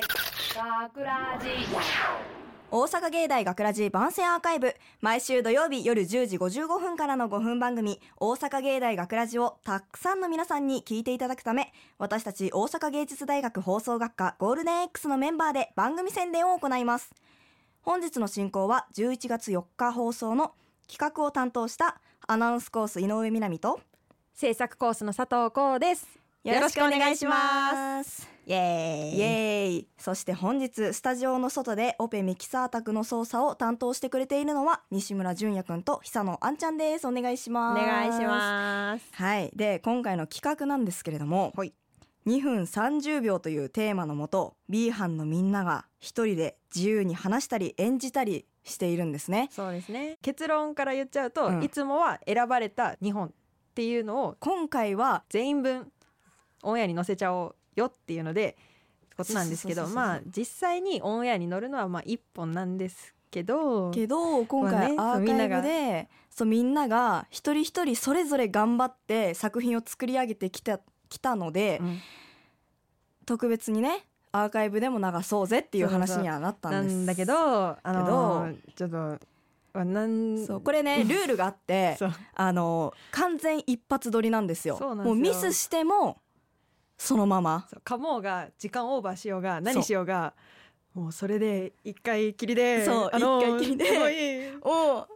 学ラジ大阪芸大学ラジ番宣アーカイブ。毎週土曜日夜10時55分からの5分番組大阪芸大学ラジをたくさんの皆さんに聞いていただくため私たち大阪芸術大学放送学科ゴールデン X のメンバーで番組宣伝を行います。本日の進行は11月4日放送の企画を担当したアナウンスコース井上みなみと制作コースの佐藤光ですよろしくお願いします。イエーイ。イエーイ。そして本日スタジオの外でオペミキサー宅の操作を担当してくれているのは西村淳也くんと久野あんちゃんです。お願いしおます。願いします。はい。で今回の企画なんですけれども、はい。2分30秒というテーマのもと B 班のみんなが一人で自由に話したり演じたりしているんですね。そうですね。結論から言っちゃうと、うん。いつもは選ばれた日本っていうのを今回は全員分オンエアに載せちゃおうよっていうのでことなんですけどまあ実際にオンエアに乗るのはまあ一本なんですけどけど今回アーカイブそうみんなでそうみんなが一人一人それぞれ頑張って作品を作り上げてきたきたので、うん。特別にねアーカイブでも流そうぜっていう話にはなったんですだけどあのちょっとあなんそうこれねルールがあって あの完全一発撮りなんですよ。そうなんですよ。もうミスしてもそのまま。そうカモが時間オーバーしようが何しようがもうそれで一回きりでそうあの一回きりで。お。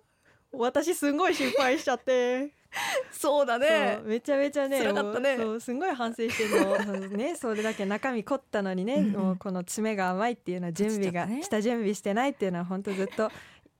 私すんごい心配しちゃって、そうだそうめちゃめちゃね辛かったね。もうそうすんごい反省してるの。ねそれだけ中身凝ったのにね、もうこの詰めが甘いっていうのは準備が、ね。下準備してないっていうのは本当ずっと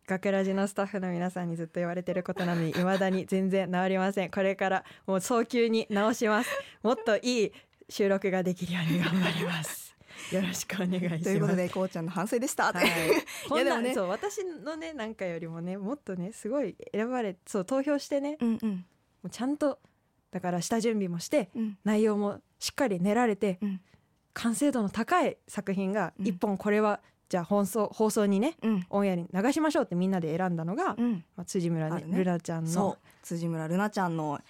学ラジのスタッフの皆さんにずっと言われてることなのに未だに全然治りません。これからもう早急に直します。もっといい収録ができるように頑張ります。よろしくお願いします。ということでこうちゃんの反省でした、はい、いやでもねそう私のねなんかよりもねもっとねすごい選ばれそう投票してねうんうん。もうちゃんとだから下準備もしてうん。内容もしっかり練られて、うん。完成度の高い作品がうん。一本これは、じゃあ放送放送にねうん。オンエアに流しましょうってみんなで選んだのが、うん。まあ、辻村ねルナちゃんの。辻村ルナちゃんの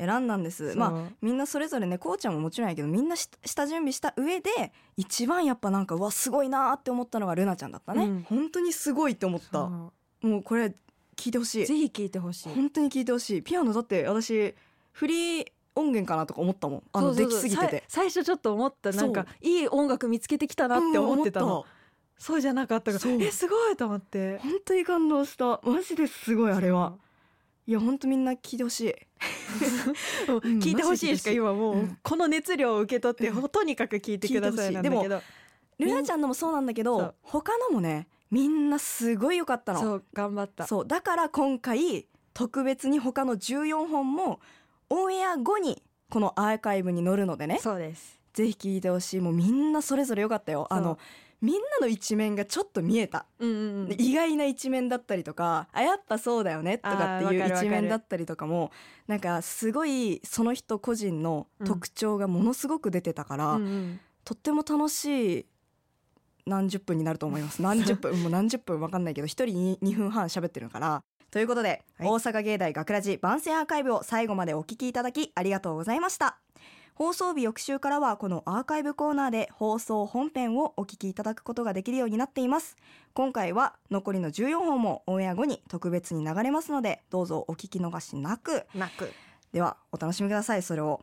選んだんです。まあみんなそれぞれねこうちゃんももちろんやけどみんなし下準備した上で一番やっぱなんかうわすごいなーって思ったのがルナちゃんだったね、うん。本当にすごいって思った。そもうこれ聞いてほしい。うぜひ聞いてほしい。本当に聞いてほしい。ピアノだって私フリー音源かなとか思ったもん。あのできすぎてて。さ最初ちょっと思ったなんかそいい音楽見つけてきたなって思ってたの、うんそうじゃなかったからえすごいと思って。た本当に感動した。マジですごいあれは。いや本当みんな聞いてほしい 聞いてほしいしか今もう、うん。この熱量を受け取って、うん。とにかく聞いてくださいなんだけど。ルナちゃんのもそうなんだけど他のもねみんなすごい良かったの。そう頑張った。そう。だから今回特別に他の14本もオンエア後にこのアーカイブに載るのでね。そうです。ぜひ聞いてほしい。もうみんなそれぞれ良かったよ。あのみんなの一面がちょっと見えた、うんうんで意外な一面だったりとかあやっぱそうだよねとかっていう一面だったりとかもなんかすごいその人個人の特徴がものすごく出てたから、うんうん。とっても楽しい何十分になると思います。何十分もう何十分わかんないけど一人に2分半喋ってるから。ということで、はい。大阪芸大学ラジ番宣アーカイブを最後までお聞きいただきありがとうございました放送日翌週からはこのアーカイブコーナーで放送本編をお聞きいただくことができるようになっています。今回は残りの14本もオンエア後に特別に流れますのでどうぞお聞き逃しなく。ではお楽しみください。それを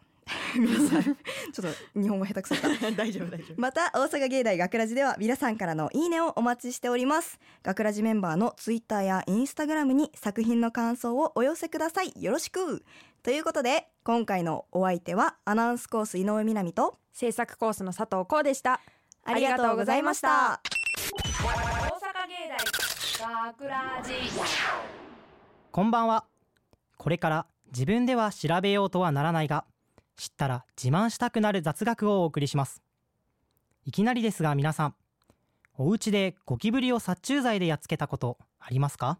皆さん。ちょっと日本語下手くそだった大丈夫大丈夫。また大阪芸大学ラジでは皆さんからのいいねをお待ちしております。学ラジメンバーのツイッターやインスタグラムに作品の感想をお寄せください。よろしく。ということで今回のお相手はアナウンスコース井上みなみと制作コースの佐藤光でした。ありがとうございました。大阪芸大学ラジ。こんばんは。これから自分では調べようとはならないが知ったら自慢したくなる雑学をお送りします。いきなりですが皆さんお家でゴキブリを殺虫剤でやっつけたことありますか？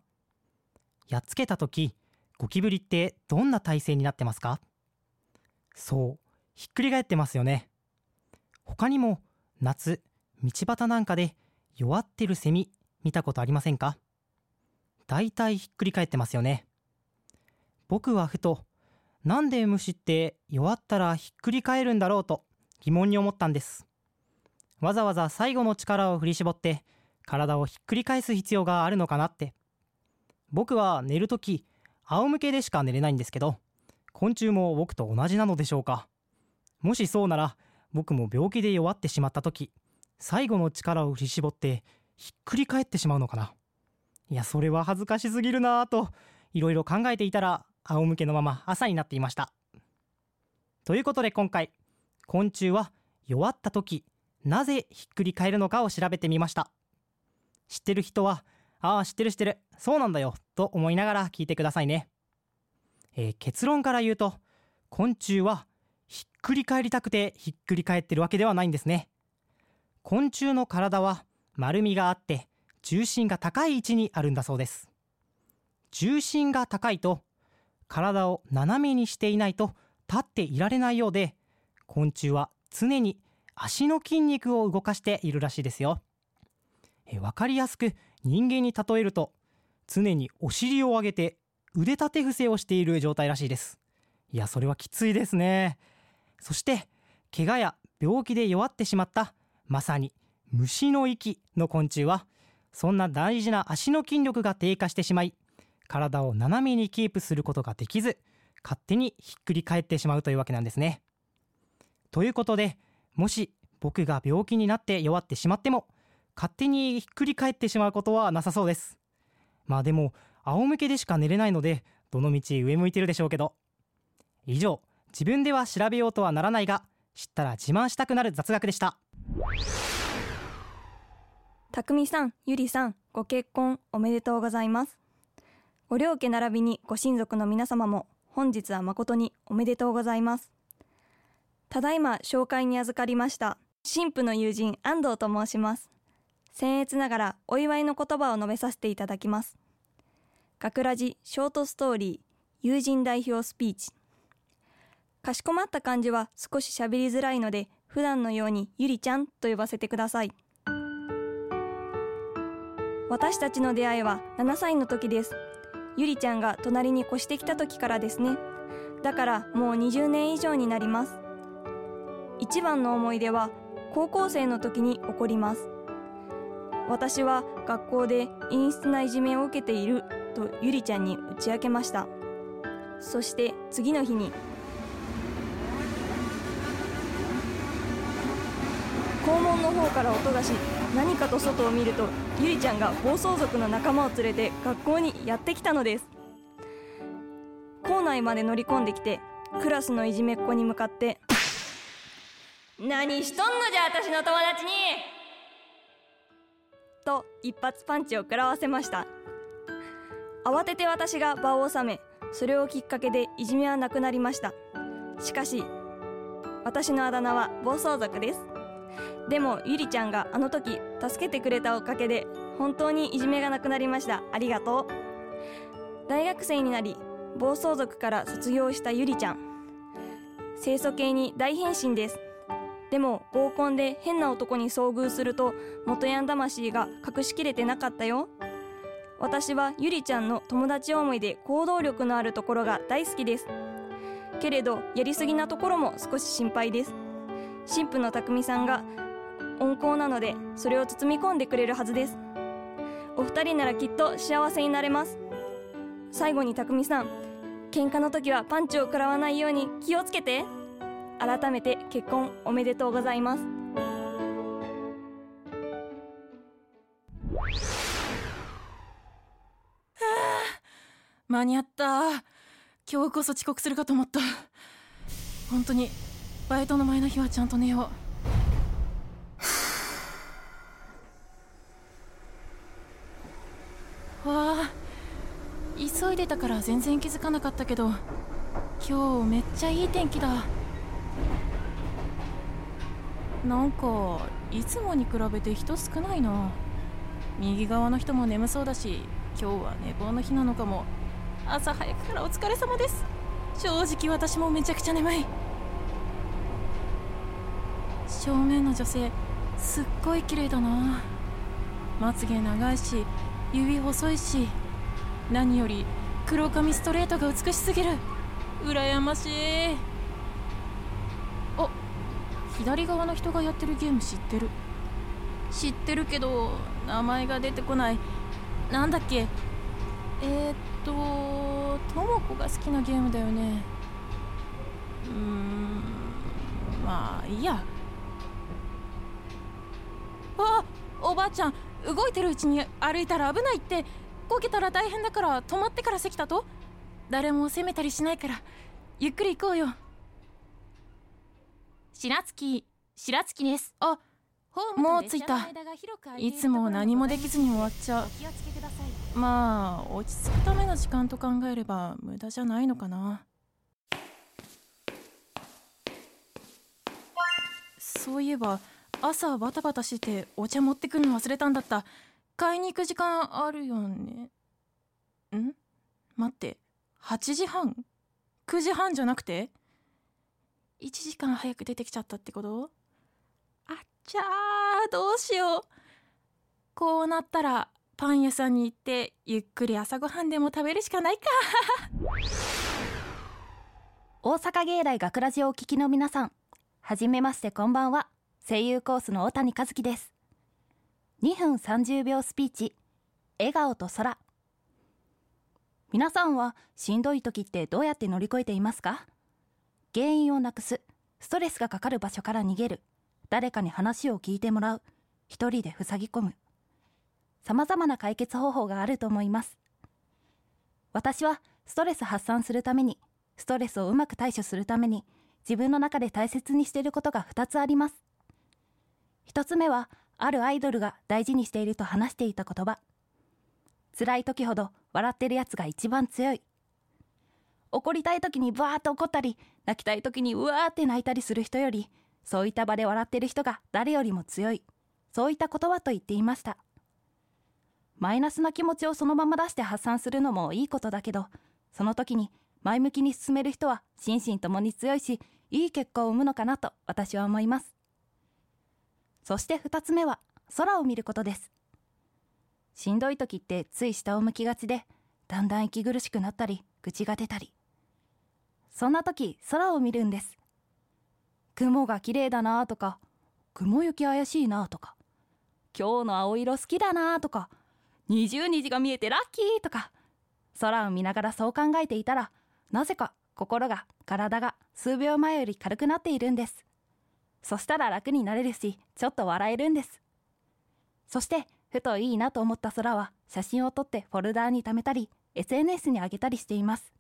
やっつけた時ゴキブリってどんな体勢になってますか？そうひっくり返ってますよね。他にも夏道端なんかで弱ってるセミ見たことありませんか？だいたいひっくり返ってますよね。僕はふとなんで虫って弱ったらひっくり返るんだろうと疑問に思ったんです。わざわざ最後の力を振り絞って体をひっくり返す必要があるのかなって。僕は寝るとき仰向けでしか寝れないんですけど昆虫も僕と同じなのでしょうか。もしそうなら僕も病気で弱ってしまった時最後の力を振り絞ってひっくり返ってしまうのかな。いやそれは恥ずかしすぎるなぁといろいろ考えていたら仰向けのまま朝になっていました。ということで今回昆虫は弱った時なぜひっくり返るのかを調べてみました。知ってる人はああ知ってる知ってるそうなんだよと思いながら聞いてくださいね、えー結論から言うと昆虫はひっくり返りたくてひっくり返ってるわけではないんですね。昆虫の体は丸みがあって重心が高い位置にあるんだそうです。重心が高いと体を斜めにしていないと立っていられないようで昆虫は常に足の筋肉を動かしているらしいですよ。えわかりやすく人間に例えると常にお尻を上げて腕立て伏せをしている状態らしいです。いやそれはきついですね。そして怪我や病気で弱ってしまったまさに虫の息の昆虫はそんな大事な足の筋力が低下してしまい体を斜めにキープすることができず勝手にひっくり返ってしまうというわけなんですね。ということでもし僕が病気になって弱ってしまっても勝手にひっくり返ってしまうことはなさそうです。まあでも仰向けでしか寝れないのでどのみち上向いてるでしょうけど。以上自分では調べようとはならないが知ったら自慢したくなる雑学でした。たくみさん、ゆりさん、ご結婚おめでとうございます。ご両家並びにご親族の皆様も本日は誠におめでとうございます。ただいま紹介に預かりました新婦の友人安藤と申します。僭越ながらお祝いの言葉を述べさせていただきます。学ラジショートストーリー友人代表スピーチ。かしこまった感じは少し喋りづらいので普段のようにゆりちゃんと呼ばせてください。私たちの出会いは7歳の時ですゆりちゃんが隣に越してきた時からですね。だからもう20年以上になります。一番の思い出は高校生の時に起こります。私は学校で陰湿ないじめを受けているとゆりちゃんに打ち明けました。そして次の日に校門の方から音がし何かと外を見るとゆりちゃんが暴走族の仲間を連れて学校にやってきたのです。校内まで乗り込んできてクラスのいじめっ子に向かって「何しとんのじゃ私の友達に!」と一発パンチを食らわせました。慌てて私が場を収めそれをきっかけでいじめはなくなりました。しかし私のあだ名は暴走族ですでもゆりちゃんがあの時助けてくれたおかげで本当にいじめがなくなりました。ありがとう。大学生になり暴走族から卒業したゆりちゃん。清楚系に大変身です。でも合コンで変な男に遭遇すると元ヤン魂が隠しきれてなかったよ。私はゆりちゃんの友達思いで行動力のあるところが大好きです。けれどやりすぎなところも少し心配です。神父の匠さんが温厚なのでそれを包み込んでくれるはずです。お二人ならきっと幸せになれます。最後に匠さん喧嘩の時はパンチを食らわないように気をつけて。改めて結婚おめでとうございます。間に合った。今日こそ遅刻するかと思った。本当にバイトの前の日はちゃんと寝よう。わあ急いでたから全然気づかなかったけど今日めっちゃいい天気だ。なんかいつもに比べて人少ないな。右側の人も眠そうだし今日は寝坊の日なのかも。朝早くからお疲れ様です。正直私もめちゃくちゃ眠い。正面の女性すっごい綺麗だな。まつげ長いし指細いし何より黒髪ストレートが美しすぎる。羨ましい。お左側の人がやってるゲーム知ってる。知ってるけど名前が出てこない。なんだっけ。えー、っととも子が好きなゲームだよね。うーんまあいいや。あおばあちゃん動いてるうちに歩いたら危ないって。こけたら大変だから止まってから席だと。誰も責めたりしないからゆっくり行こうよ。白月白月です。あもう着いた。いつも何もできずに終わっちゃう。まあ落ち着くための時間と考えれば無駄じゃないのかな。そういえば朝バタバタしててお茶持ってくるの忘れたんだった。買いに行く時間あるよね。ん？待って。8時半？9時半じゃなくて？1時間早く出てきちゃったってこと？あっちゃーどうしよう。こうなったらパン屋さんに行ってゆっくり朝ごはんでも食べるしかないか。大阪芸大学ラジオをお聞きの皆さんはじめましてこんばんは。声優コースの小谷和樹です。2分30秒スピーチ。笑顔と空。皆さんはしんどい時ってどうやって乗り越えていますか？原因をなくす。ストレスがかかる場所から逃げる。誰かに話を聞いてもらう。一人で塞ぎ込む。様々な解決方法があると思います。私はストレス発散するためにストレスをうまく対処するために自分の中で大切にしていることが2つあります。1つ目はあるアイドルが大事にしていると話していた言葉。辛い時ほど笑ってるやつが一番強い。怒りたい時にバーッと怒ったり泣きたい時にうわーって泣いたりする人よりそういった場で笑ってる人が誰よりも強い。そういった言葉と言っていました。マイナスな気持ちをそのまま出して発散するのもいいことだけどその時に前向きに進める人は心身ともに強いしいい結果を生むのかなと私は思います。そして2つ目は空を見ることです。しんどい時ってつい下を向きがちでだんだん息苦しくなったり愚痴が出たり。そんな時空を見るんです。雲が綺麗だなとか雲行き怪しいなとか今日の青色好きだなとか二十虹が見えてラッキーとか空を見ながらそう考えていたらなぜか心が体が数秒前より軽くなっているんです。そしたら楽になれるしちょっと笑えるんです。そしてふといいなと思った空は写真を撮ってフォルダーに貯めたり SNS に上げたりしています。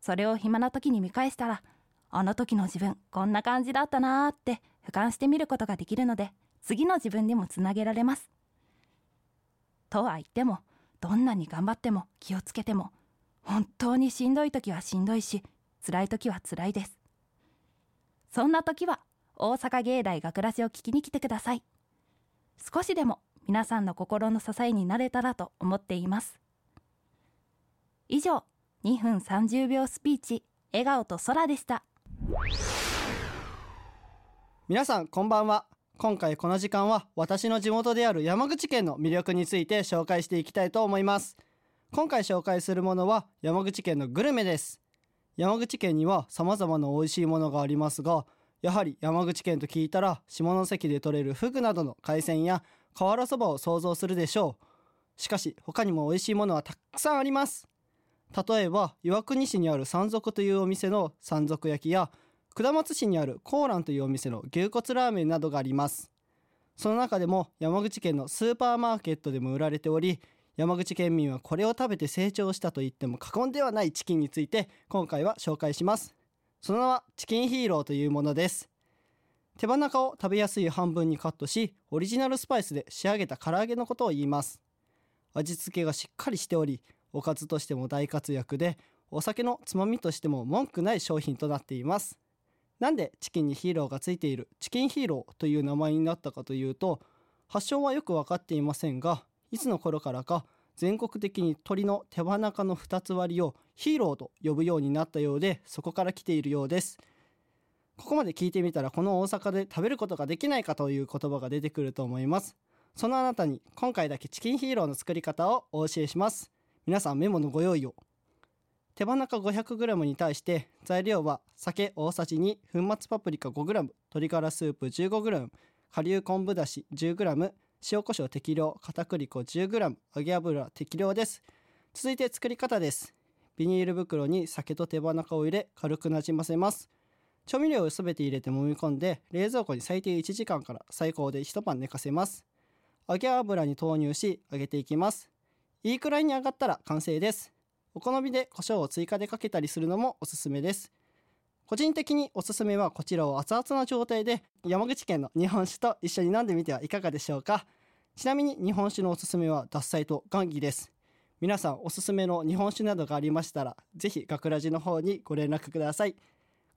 それを暇な時に見返したらあの時の自分こんな感じだったなーって俯瞰してみることができるので次の自分にもつなげられます。とは言ってもどんなに頑張っても気をつけても本当にしんどい時はしんどいし辛い時は辛いです。そんな時は大阪芸大学ラジを聞きに来てください。少しでも皆さんの心の支えになれたらと思っています。以上2分30秒スピーチ笑顔と空でした。皆さんこんばんは。今回この時間は私の地元である山口県の魅力について紹介していきたいと思います。今回紹介するものは山口県のグルメです。山口県には様々な美味しいものがありますがやはり山口県と聞いたら下関で採れるフグなどの海鮮や瓦そばを想像するでしょう。しかし他にも美味しいものはたくさんあります。例えば岩国市にある山賊というお店の山賊焼きや下松市にあるコーランというお店の牛骨ラーメンなどがあります。その中でも山口県のスーパーマーケットでも売られており山口県民はこれを食べて成長したと言っても過言ではないチキンについて今回は紹介します。その名はチキンヒーローというものです。手羽中を食べやすい半分にカットしオリジナルスパイスで仕上げた唐揚げのことを言います。味付けがしっかりしておりおかずとしても大活躍でお酒のつまみとしても文句ない商品となっています。なんでチキンにヒーローがついているチキンヒーローという名前になったかというと発祥はよく分かっていませんがいつの頃からか全国的に鶏の手羽中の2つ割りをヒーローと呼ぶようになったようでそこから来ているようです。ここまで聞いてみたらこの大阪で食べることができないかという言葉が出てくると思います。そのあなたに今回だけチキンヒーローの作り方をお教えします。皆さんメモのご用意を。手羽中 500g に対して材料は酒大さじ2粉末パプリカ 5g 鶏ガラスープ 15g 顆粒昆布だし 10g 塩コショウ適量片栗粉 10g 揚げ油適量です。続いて作り方です。ビニール袋に酒と手羽中を入れ軽くなじませます。調味料をすべて入れて揉み込んで冷蔵庫に最低1時間から最高で一晩寝かせます。揚げ油に投入し揚げていきます。いいくらいに揚がったら完成です。お好みで胡椒を追加でかけたりするのもおすすめです。個人的におすすめはこちらを熱々の状態で山口県の日本酒と一緒に飲んでみてはいかがでしょうか。ちなみに日本酒のおすすめは獺祭と雁木です。皆さんおすすめの日本酒などがありましたらぜひ学ラジの方にご連絡ください。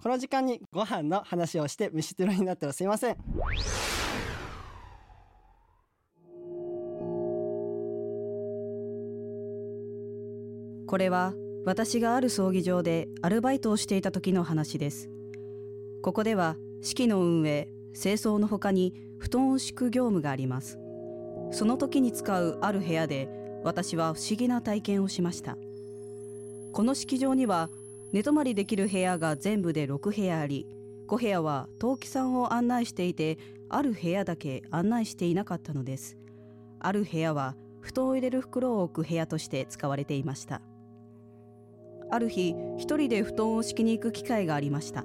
この時間にご飯の話をして飯テロになったらすいません。これは私がある葬儀場でアルバイトをしていた時の話です。ここでは式の運営清掃の他に布団を敷く業務があります。その時に使うある部屋で私は不思議な体験をしました。この式場には寝泊まりできる部屋が全部で6部屋あり5部屋は陶器さんを案内していてある部屋だけ案内していなかったのです。ある部屋は布団を入れる袋を置く部屋として使われていました。ある日一人で布団を敷きに行く機会がありました。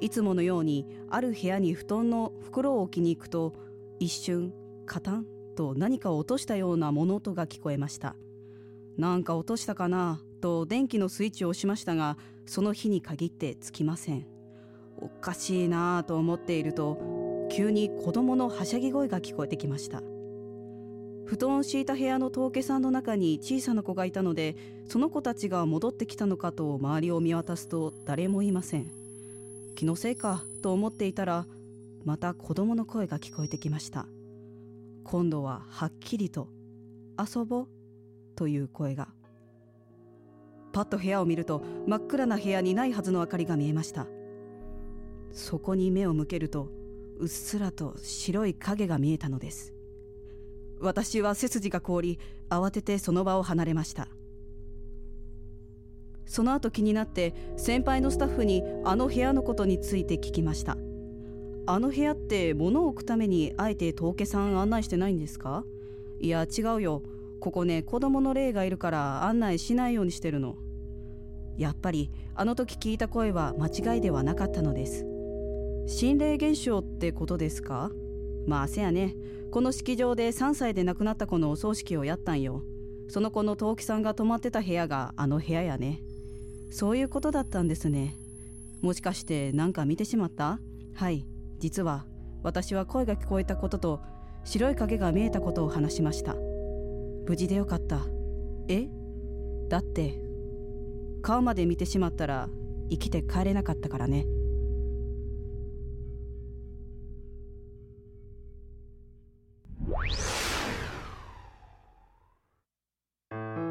いつものようにある部屋に布団の袋を置きに行くと一瞬カタンと何かを落としたような物音が聞こえました。なんか落としたかなと電気のスイッチを押しましたがその日に限ってつきません。おかしいなぁと思っていると急に子供のはしゃぎ声が聞こえてきました。布団を敷いた部屋の峠さんの中に小さな子がいたのでその子たちが戻ってきたのかと周りを見渡すと誰もいません。気のせいかと思っていたらまた子供の声が聞こえてきました。今度ははっきりと「遊ぼ」という声が。パッと部屋を見ると真っ暗な部屋にないはずの明かりが見えました。そこに目を向けるとうっすらと白い影が見えたのです。私は背筋が凍り慌ててその場を離れました。その後気になって先輩のスタッフにあの部屋のことについて聞きました。あの部屋って物を置くためにあえて峠さん案内してないんですか？いや違うよ。ここね子供の霊がいるから案内しないようにしてるの。やっぱりあの時聞いた声は間違いではなかったのです。心霊現象ってことですか？まあせやね。この式場で3歳で亡くなった子のお葬式をやったんよ。その子の陶器さんが泊まってた部屋があの部屋やね。そういうことだったんですね。もしかして何か見てしまった？はい実は私は声が聞こえたことと白い影が見えたことを話しました。無事でよかった。え？だって顔まで見てしまったら生きて帰れなかったからね。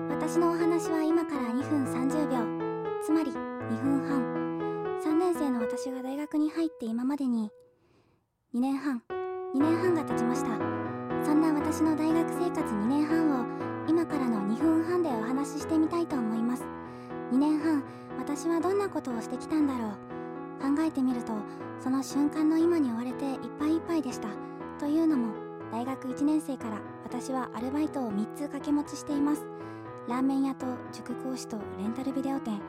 私のお話は今から2分30秒。つまり2分半。3年生の私が大学に入って今までに。2年半。2年半が経ちました。そんな私の大学生活。2年半を今からの2分半でお話ししてみたいと思います。2年半私はどんなことをしてきたんだろう。考えてみるとその瞬間の今に追われていっぱいいっぱいでした。というのも大学1年生から私はアルバイトを3つ掛け持ちしています。ラーメン屋と塾講師とレンタルビデオ店。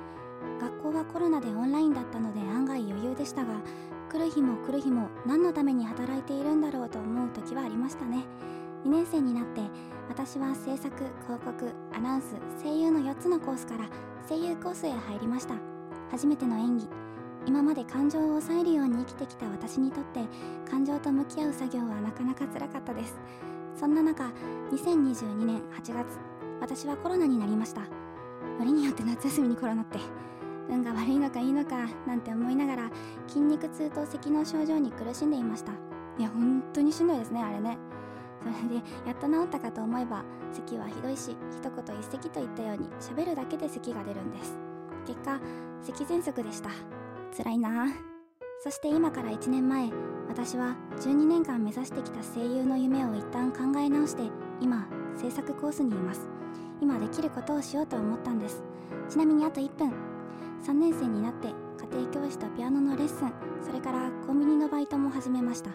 学校はコロナでオンラインだったので案外余裕でしたが来る日も来る日も何のために働いているんだろうと思う時はありましたね。2年生になって私は制作広告アナウンス声優の4つのコースから声優コースへ入りました。初めての演技今まで感情を抑えるように生きてきた私にとって感情と向き合う作業はなかなか辛かったです。そんな中2022年8月私はコロナになりました。よりによって夏休みにコロナって運が悪いのかいいのかなんて思いながら筋肉痛と咳の症状に苦しんでいました。いや本当にしんどいですねあれね。それでやっと治ったかと思えば咳はひどいし一言一咳といったように喋るだけで咳が出るんです。結果咳喘息でした。辛いな。そして今から1年前私は12年間目指してきた声優の夢を一旦考え直して今制作コースにいます。今できることをしようと思ったんです。ちなみにあと1分。3年生になって家庭教師とピアノのレッスンそれからコンビニのバイトも始めました。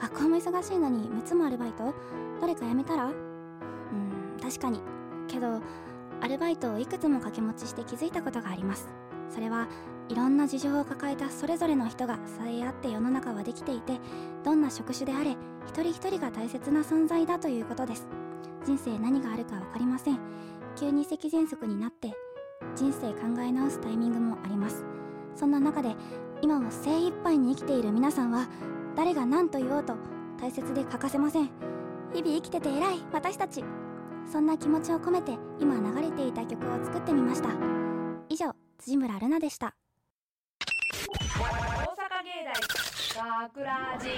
学校も忙しいのに6つもアルバイト？どれかやめたら？うん確かに。けどアルバイトをいくつも掛け持ちして気づいたことがあります。それはいろんな事情を抱えたそれぞれの人が支え合って世の中はできていてどんな職種であれ一人一人が大切な存在だということです。人生何があるか分かりません。急に咳喘息になって人生考え直すタイミングもあります。そんな中で今を精一杯に生きている皆さんは誰が何と言おうと大切で欠かせません。日々生きてて偉い私たち。そんな気持ちを込めて今流れていた曲を作ってみました。以上辻村ルナでした。大阪芸大学ラジ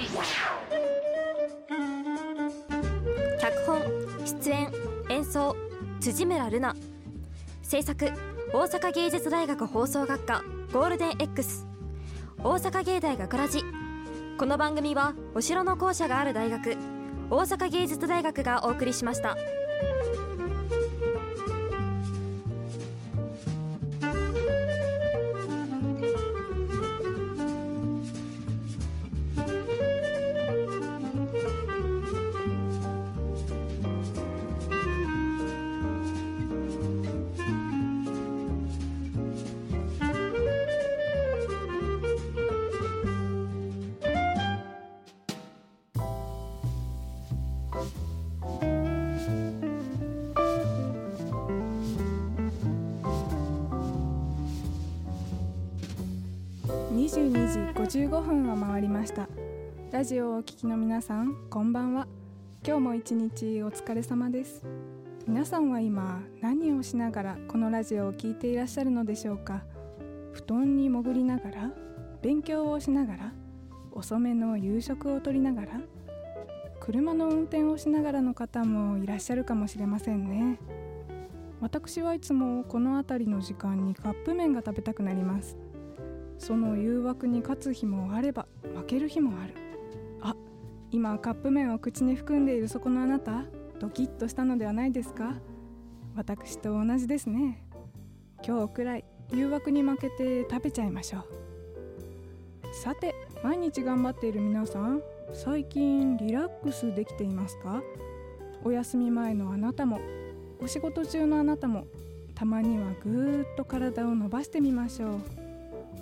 脚本出演演奏辻村ルナ制作大阪芸術大学放送学科ゴールデン X 大阪芸大学ラジ。この番組はお城の校舎がある大学大阪芸術大学がお送りしました。22時55分を回りました。ラジオをお聞きの皆さんこんばんは。今日も一日お疲れ様です。皆さんは今何をしながらこのラジオを聞いていらっしゃるのでしょうか。布団に潜りながら勉強をしながら遅めの夕食をとりながら車の運転をしながらの方もいらっしゃるかもしれませんね。私はいつもこの辺りの時間にカップ麺が食べたくなります。その誘惑に勝つ日もあれば負ける日もある。あ今カップ麺を口に含んでいるそこのあなたドキッとしたのではないですか？私と同じですね。今日くらい誘惑に負けて食べちゃいましょう。さて毎日頑張っている皆さん最近リラックスできていますか？お休み前のあなたもお仕事中のあなたもたまにはぐーっと体を伸ばしてみましょう。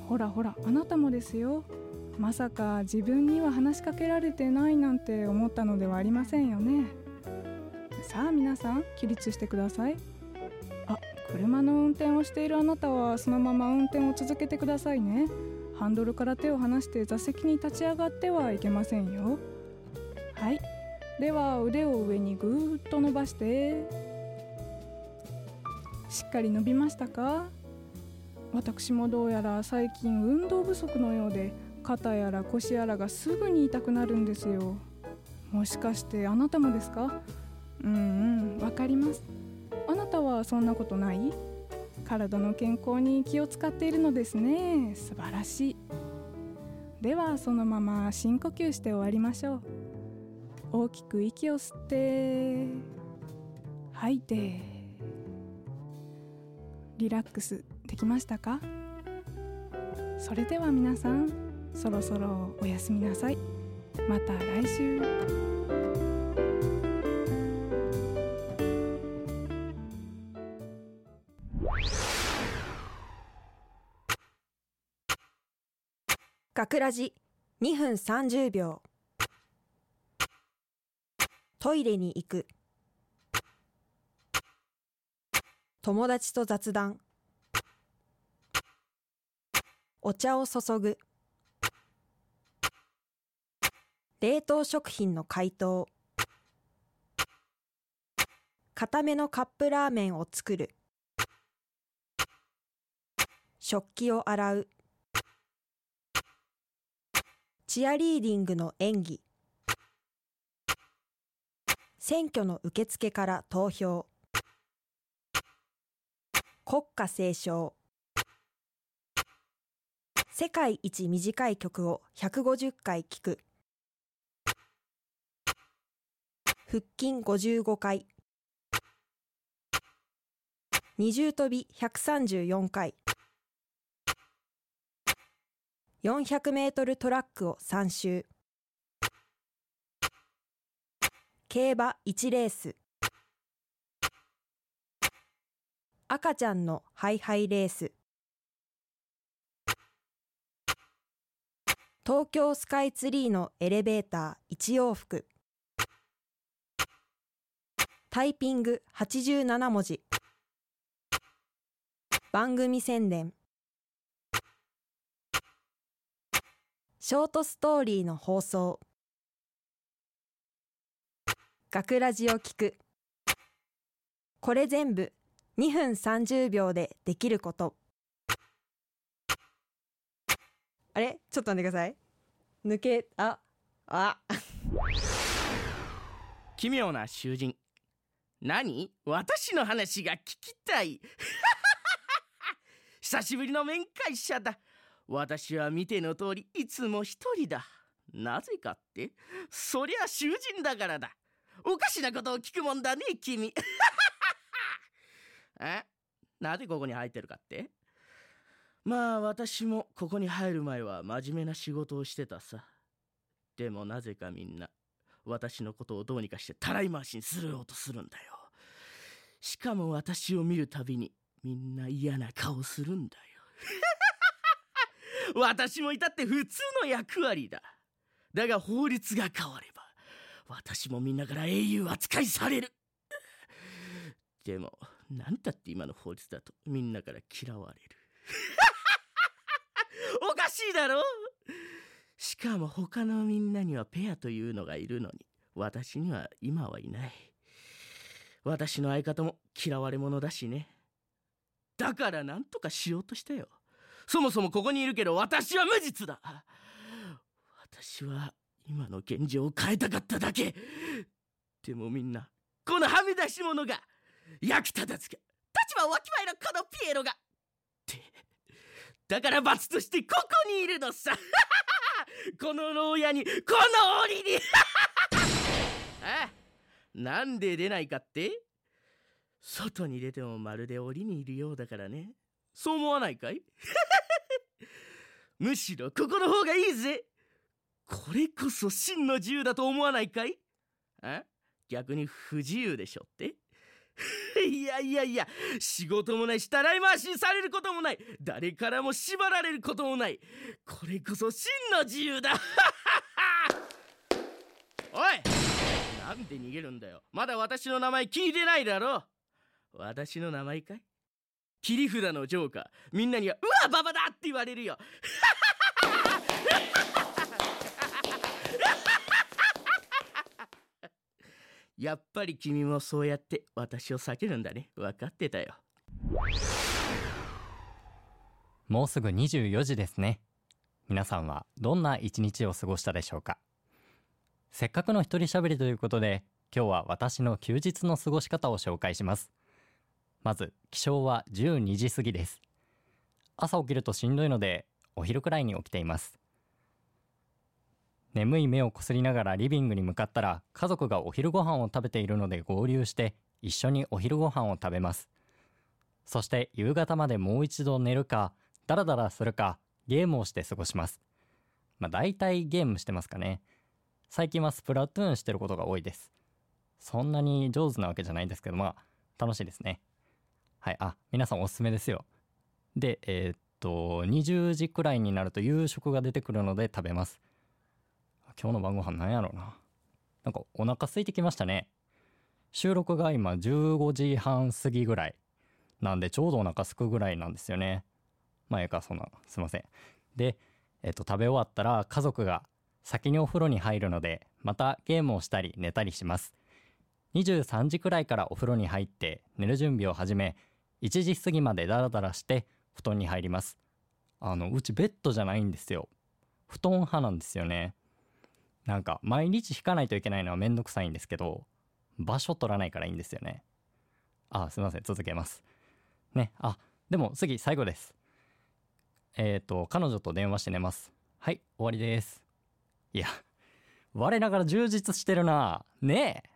ほらほらあなたもですよ。まさか自分には話しかけられてないなんて思ったのではありませんよね。さあ皆さん起立してください。あ車の運転をしているあなたはそのまま運転を続けてくださいね。ハンドルから手を離して座席に立ち上がってはいけませんよ。はい。では腕を上にぐーっと伸ばして。しっかり伸びましたか？私もどうやら最近運動不足のようで肩やら腰やらがすぐに痛くなるんですよ。もしかしてあなたもですか？うんうんわかります。あなたはそんなことない？体の健康に気を使っているのですね。素晴らしい。ではそのまま深呼吸して終わりましょう。大きく息を吸って吐いてリラックスできましたか？それでは皆さんそろそろおやすみなさい。また来週。学ラジ2分30秒。トイレに行く。友達と雑談。お茶を注ぐ。冷凍食品の解凍。固めのカップラーメンを作る。食器を洗う。チアリーディングの演技。選挙の受付から投票。国歌斉唱。世界一短い曲を150回聴く。腹筋55回。二重跳び134回。400メートルトラックを3周。競馬1レース。赤ちゃんのハイハイレース。東京スカイツリーのエレベーター1往復。タイピング87文字。番組宣伝。ショートストーリーの放送。学ラジを聞く。これ全部2分30秒でできること。あれ？ちょっと待ってください。抜けああ。奇妙な囚人。何？私の話が聞きたい。久しぶりの面会者だ。私は見ての通りいつも一人だ。なぜかってそりゃ囚人だからだ。おかしなことを聞くもんだね君。え？なぜここに入ってるかって？まあ私もここに入る前は真面目な仕事をしてたさ。でもなぜかみんな私のことをどうにかしてたらい回しにするようとするんだよ。しかも私を見るたびにみんな嫌な顔するんだよ。私もいたって普通の役割だ。だが法律が変われば私もみんなから英雄扱いされる。でも何たって今の法律だとみんなから嫌われる。おかしいだろ？しかも他のみんなにはペアというのがいるのに私には今はいない。私の相方も嫌われ者だしね。だから何とかしようとしたよ。そもそもここにいるけど私は無実だ。私は今の現状を変えたかっただけ。でもみんなこのはみ出し者が役立たずか。立場わきまえのこのピエロが。って。だから罰としてここにいるのさ。この牢屋にこの檻に。あなんで出ないかって？外に出てもまるで檻にいるようだからね。そう思わないかい？むしろここの方がいいぜ。これこそ真の自由だと思わないかい？あ？逆に不自由でしょって？いやいやいや仕事もないしたらい回しにされることもない。誰からも縛られることもない。これこそ真の自由だ。おい！なんで逃げるんだよ。まだ私の名前聞いてないだろ。私の名前かい？切り札のジョーカー。みんなには「うわババだ!」って言われるよ。やっぱり君もそうやって私を避けるんだね。分かってたよ。もうすぐ24時ですね。皆さんはどんな一日を過ごしたでしょうか？せっかくの一人喋りということで今日は私の休日の過ごし方を紹介します。まず起床は12時過ぎです。朝起きるとしんどいのでお昼くらいに起きています。眠い目をこすりながらリビングに向かったら家族がお昼ご飯を食べているので合流して一緒にお昼ご飯を食べます。そして夕方までもう一度寝るかダラダラするかゲームをして過ごします。まあ大体ゲームしてますかね。最近はスプラトゥーンしてることが多いです。そんなに上手なわけじゃないんですけどまあ楽しいですね。はいあ皆さんおすすめですよ。でえーっと20時くらいになると夕食が出てくるので食べます。今日の晩ご飯なんやろうな。なんかお腹空いてきましたね。収録が今15時半過ぎぐらいなんでちょうどお腹すくぐらいなんですよね。まあええかそんなすいません。でえっと食べ終わったら家族が先にお風呂に入るのでまたゲームをしたり寝たりします。23時くらいからお風呂に入って寝る準備を始め1時過ぎまでダラダラして布団に入ります。あのうちベッドじゃないんですよ。布団派なんですよね。なんか毎日引かないといけないのはめんどくさいんですけど場所取らないからいいんですよね。あすいません。続けます。ねあでも次最後です。えっ、ー、と彼女と電話して寝ます。はい終わりです。いや我ながら充実してるな。ねえ。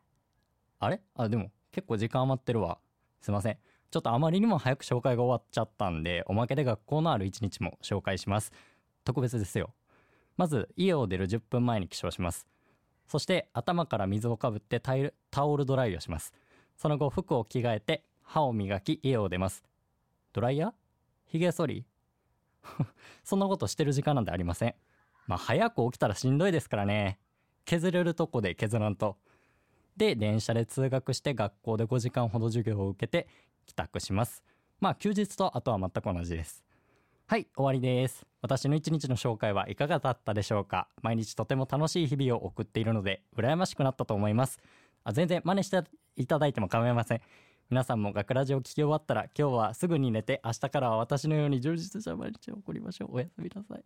あれ？あでも結構時間余ってるわ。すいません。ちょっとあまりにも早く紹介が終わっちゃったんでおまけで学校のある一日も紹介します。特別ですよ。まず家を出る10分前に起床します。そして頭から水をかぶってタオルドライをします。その後服を着替えて歯を磨き家を出ます。ドライヤー？ひげ剃り？そんなことしてる時間なんてありません。まあ早く起きたらしんどいですからね。削れるとこで削らんと。で電車で通学して学校で5時間ほど授業を受けて帰宅します。まあ休日とあとは全く同じです。はい終わりです。私の一日の紹介はいかがだったでしょうか？毎日とても楽しい日々を送っているので羨ましくなったと思います。あ全然真似していただいても構いません。皆さんも学ラジを聞き終わったら今日はすぐに寝て明日からは私のように充実した毎日を送りましょう。おやすみなさい。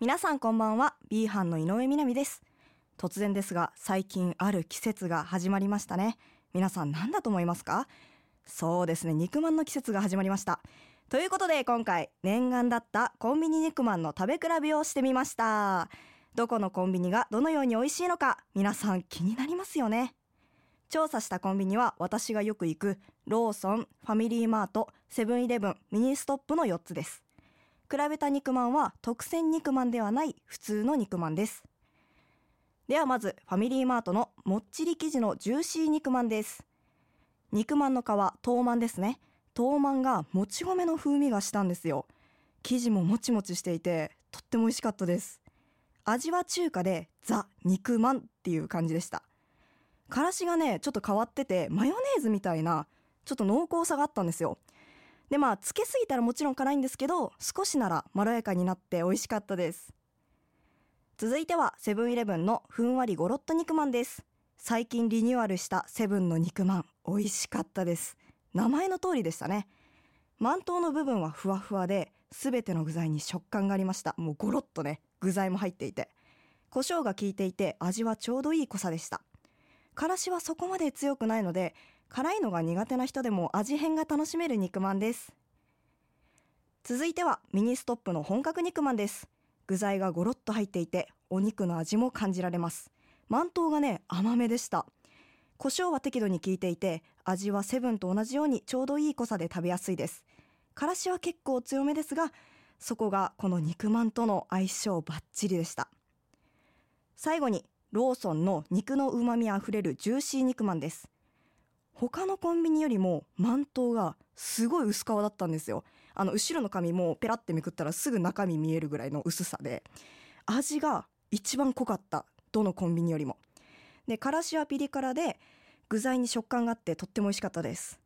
皆さんこんばんは。B 班の井上みなみです。突然ですが最近ある季節が始まりましたね。皆さん何だと思いますか？そうですね肉まんの季節が始まりました。ということで今回念願だったコンビニ肉まんの食べ比べをしてみました。どこのコンビニがどのように美味しいのか皆さん気になりますよね。調査したコンビニは私がよく行くローソン、ファミリーマート、セブンイレブン、ミニストップの4つです。比べた肉まんは特選肉まんではない普通の肉まんです。ではまずファミリーマートのもっちり生地のジューシー肉まんです。肉まんの皮トーマンですね。トーマンがもち米の風味がしたんですよ。生地ももちもちしていてとっても美味しかったです。味は中華でザ肉まんっていう感じでした。からしがねちょっと変わっててマヨネーズみたいなちょっと濃厚さがあったんですよ。でまあつけすぎたらもちろん辛いんですけど少しならまろやかになって美味しかったです。続いてはセブンイレブンのふんわりゴロッと肉まんです。最近リニューアルしたセブンの肉まん美味しかったです。名前の通りでしたね。満頭の部分はふわふわで全ての具材に食感がありました。もうゴロッとね具材も入っていて。胡椒が効いていて味はちょうどいい濃さでした。からしはそこまで強くないので辛いのが苦手な人でも味変が楽しめる肉まんです。続いてはミニストップの本格肉まんです。具材がゴロッと入っていてお肉の味も感じられます。饅頭がね甘めでした。胡椒は適度に効いていて味はセブンと同じようにちょうどいい濃さで食べやすいです。からしは結構強めですがそこがこの肉まんとの相性バッチリでした。最後にローソンの肉の旨味あふれるジューシー肉まんです。他のコンビニよりも満頭がすごい薄皮だったんですよ。あの後ろの紙もペラってめくったらすぐ中身見えるぐらいの薄さで味が一番濃かったどのコンビニよりも。でからしはピリ辛で具材に食感があってとっても美味しかったです。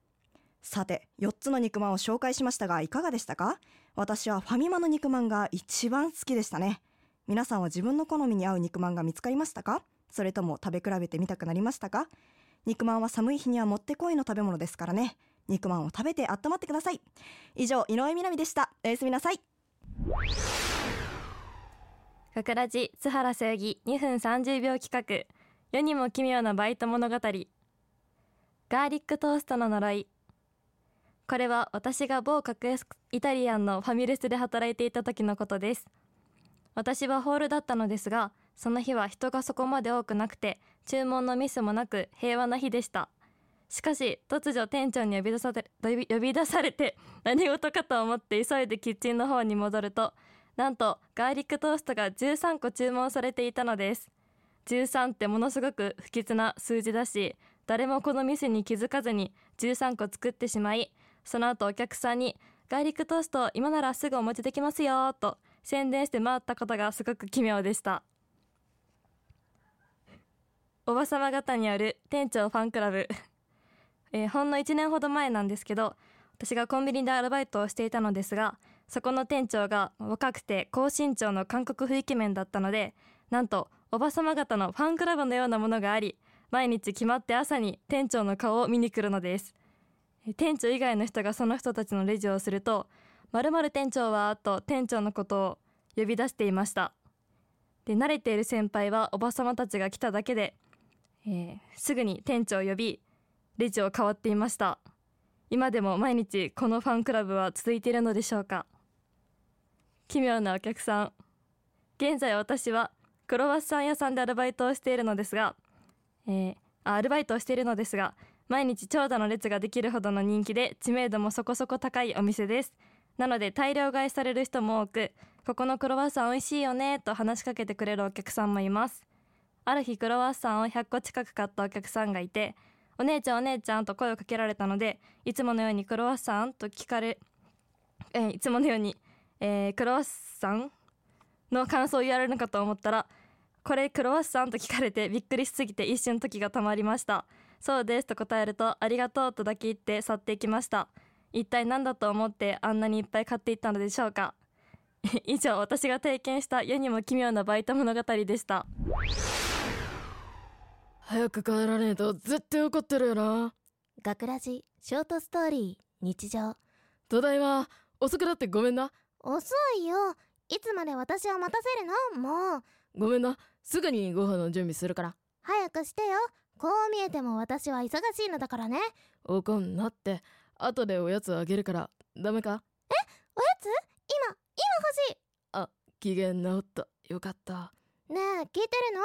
さて4つの肉まんを紹介しましたがいかがでしたか？私はファミマの肉まんが一番好きでしたね。皆さんは自分の好みに合う肉まんが見つかりましたか？それとも食べ比べてみたくなりましたか？肉まんは寒い日にはもってこいの食べ物ですからね。肉まんを食べて温まってください。以上井上みなみでした。おやすみなさい。学ラジ津原そよぎ2分30秒企画世にも奇妙なバイト物語。ガーリックトーストの呪い。これは私が某格安イタリアンのファミレスで働いていた時のことです。私はホールだったのですがその日は人がそこまで多くなくて注文のミスもなく平和な日でした。しかし突如店長に呼び出され呼び出されて何事かと思って急いでキッチンの方に戻るとなんとガーリックトーストが13個注文されていたのです。13ってものすごく不吉な数字だし誰もこの店に気づかずに13個作ってしまいその後お客さんにガーリックトースト今ならすぐお持ちできますよと宣伝して回ったことがすごく奇妙でした。おばさま方による店長ファンクラブ、えー、ほんの1年ほど前なんですけど私がコンビニでアルバイトをしていたのですがそこの店長が若くて高身長の韓国風イケメンだったのでなんとおばさま方のファンクラブのようなものがあり毎日決まって朝に店長の顔を見に来るのです。店長以外の人がその人たちのレジをすると「まる店長は」と店長のことを呼び出していました。で慣れている先輩はおばさまたちが来ただけで、えー、すぐに店長を呼びレジを変わっていました。今でも毎日このファンクラブは続いているのでしょうか。奇妙なお客さん。現在私はクロワッサン屋さんでアルバイトをしているのですが、えー、アルバイトをしているのですが毎日長蛇の列ができるほどの人気で知名度もそこそこ高いお店です。なので大量買いされる人も多くここのクロワッサン美味しいよねと話しかけてくれるお客さんもいます。ある日クロワッサンを100個近く買ったお客さんがいてお姉ちゃんお姉ちゃんと声をかけられたのでいつものようにクロワッサンと聞かれ、えいつものように、えークロワッサンの感想を言われるのかと思ったらこれクロワッサンと聞かれてびっくりしすぎて一瞬時が止まりました。そうですと答えるとありがとうとだけ言って去っていきました。一体何だと思ってあんなにいっぱい買っていったのでしょうか。以上私が体験した世にも奇妙なバイト物語でした。早く帰らねえと絶対怒ってるよな。学ラジショートストーリー日常。ただいま遅くなってごめんな。遅いよ。いつまで私を待たせるの？もう。ごめんな。すぐにご飯の準備するから。早くしてよ。こう見えても私は忙しいのだからね。怒んなって。後でおやつあげるから。ダメか？おやつ？今今欲しあ機嫌治った。よかった。いねえ聞いてるの？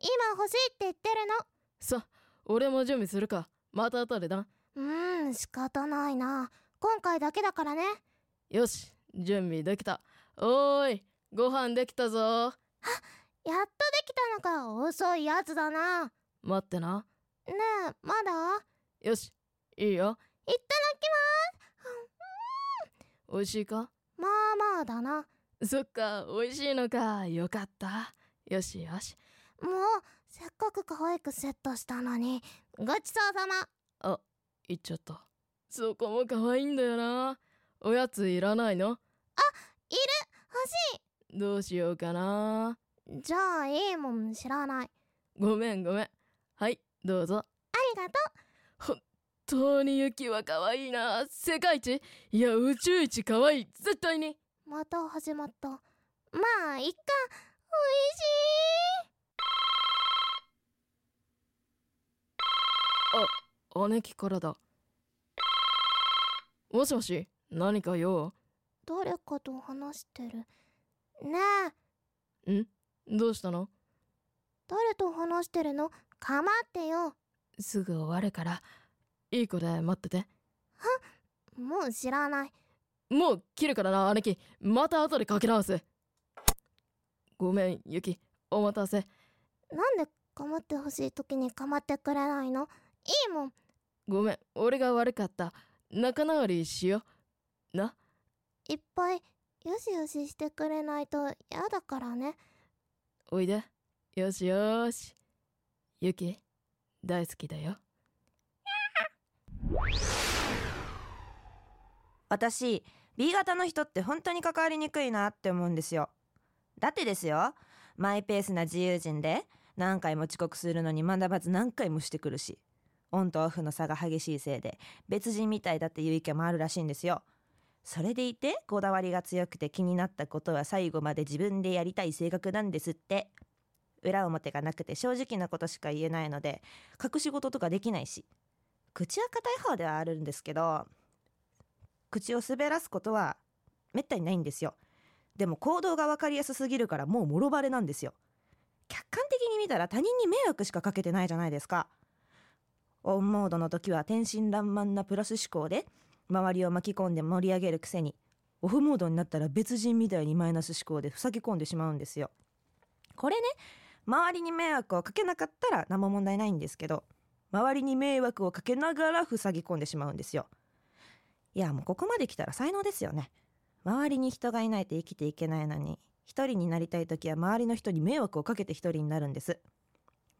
今欲しいって言ってるさ俺も準備するか。また後でな。のうーん仕方ないな。今回だけだからね。よし準備できた。おーいご飯できたぞ。やっとできたのか。遅いやつだな。待ってな。ねえまだ？よしいいよ。いただき美味しいか？ますまあまあだな。そっか美味しいのか。よかった。よしよしもうせっかく可愛くセットしたのにごちそうさま。あ言っちゃった。そこも可愛いんだよな。おやついらないの？いる。欲しどうしようかな。いじゃあいいもん知らない。ごめんごめん。はいどうぞ。ありがと本当にユキは可愛いな。世界一？いや宇宙一可愛い。絶対に。うまた始まった。まあいっかあ姉貴からだ。もしもし何か用？誰かと話してる。ねえ。ん？どうしたの？誰と話してるの？かまってよ。すぐ終わるからいい子で待ってて。もう知らない。もう切るからな姉貴。また後でかけ直す。ごめんユキ。お待たせ。なんでかまってほしい時にかまってくれないの？いいもん。ごめん俺が悪かった。仲直りしよう。な？いっぱいよしよししてくれないとやだからね。おいで。よしよし。ユキ大好きだよ。私 B 型の人って本当に関わりにくいなって思うんですよ。だってですよ。マイペースな自由人で何回も遅刻するのに学ばず何回もしてくるしオンとオフの差が激しいせいで別人みたいだっていう意見もあるらしいんですよ。それでいてこだわりが強くて気になったことは最後まで自分でやりたい性格なんですって。裏表がなくて正直なことしか言えないので隠し事とかできないし。口は硬い方ではあるんですけど口を滑らすことはめったにないんですよ。でも行動が分かりやすすぎるからもうもろバレなんですよ。客観的に見たら他人に迷惑しかかけてないじゃないですか。オンモードの時は天真爛漫なプラス思考で周りを巻き込んで盛り上げるくせにオフモードになったら別人みたいにマイナス思考で塞ぎ込んでしまうんですよ。これね周りに迷惑をかけなかったら何も問題ないんですけど周りに迷惑をかけながら塞ぎ込んでしまうんですよ。いやもうここまで来たら才能ですよね。周りに人がいないと生きていけないのに一人になりたい時は周りの人に迷惑をかけて一人になるんです。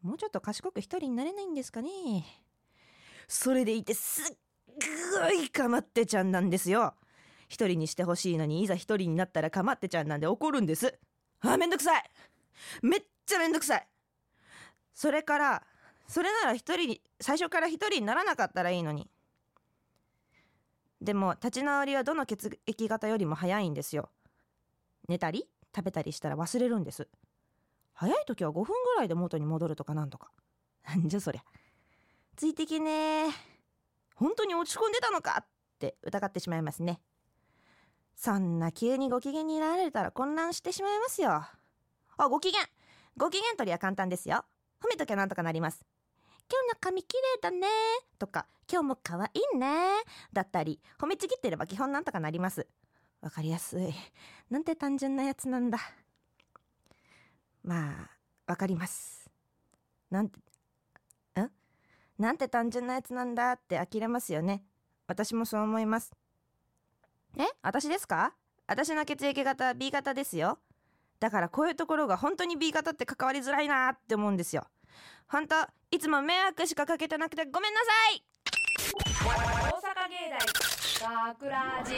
もうちょっと賢く一人になれないんですかね。それでいてすっごいかまってちゃんなんですよ。一人にしてほしいのにいざ一人になったらかまってちゃんなんで怒るんです。あめんどくさい。めっちゃめんどくさい。それからそれなら一人に最初から一人にならなかったらいいのに。でも立ち直りはどの血液型よりも早いんですよ。寝たり食べたりしたら忘れるんです。早い時は5分ぐらいで元に戻るとかなんとか。なんじゃそりゃ。ついてきね。ー本当に落ち込んでたのかって疑ってしまいますね。そんな急にご機嫌になられたら混乱してしまいますよ。あご機嫌。ご機嫌取りは簡単ですよ。褒めときゃなんとかなります。今日の髪綺麗だね。とか今日も可愛いね。だったり褒めちぎってれば基本なんとかなります。わかりやすい。なんて単純なやつなんだ。まあわかります。なんてんなんて単純なやつなんだって呆れますよね。私もそう思います。え？私ですか？私の血液型 B 型ですよ。だからこういうところが本当に B 型って関わりづらいなって思うんですよ。本当いつも迷惑しかかけてなくてごめんなさい。大阪芸大学ラジ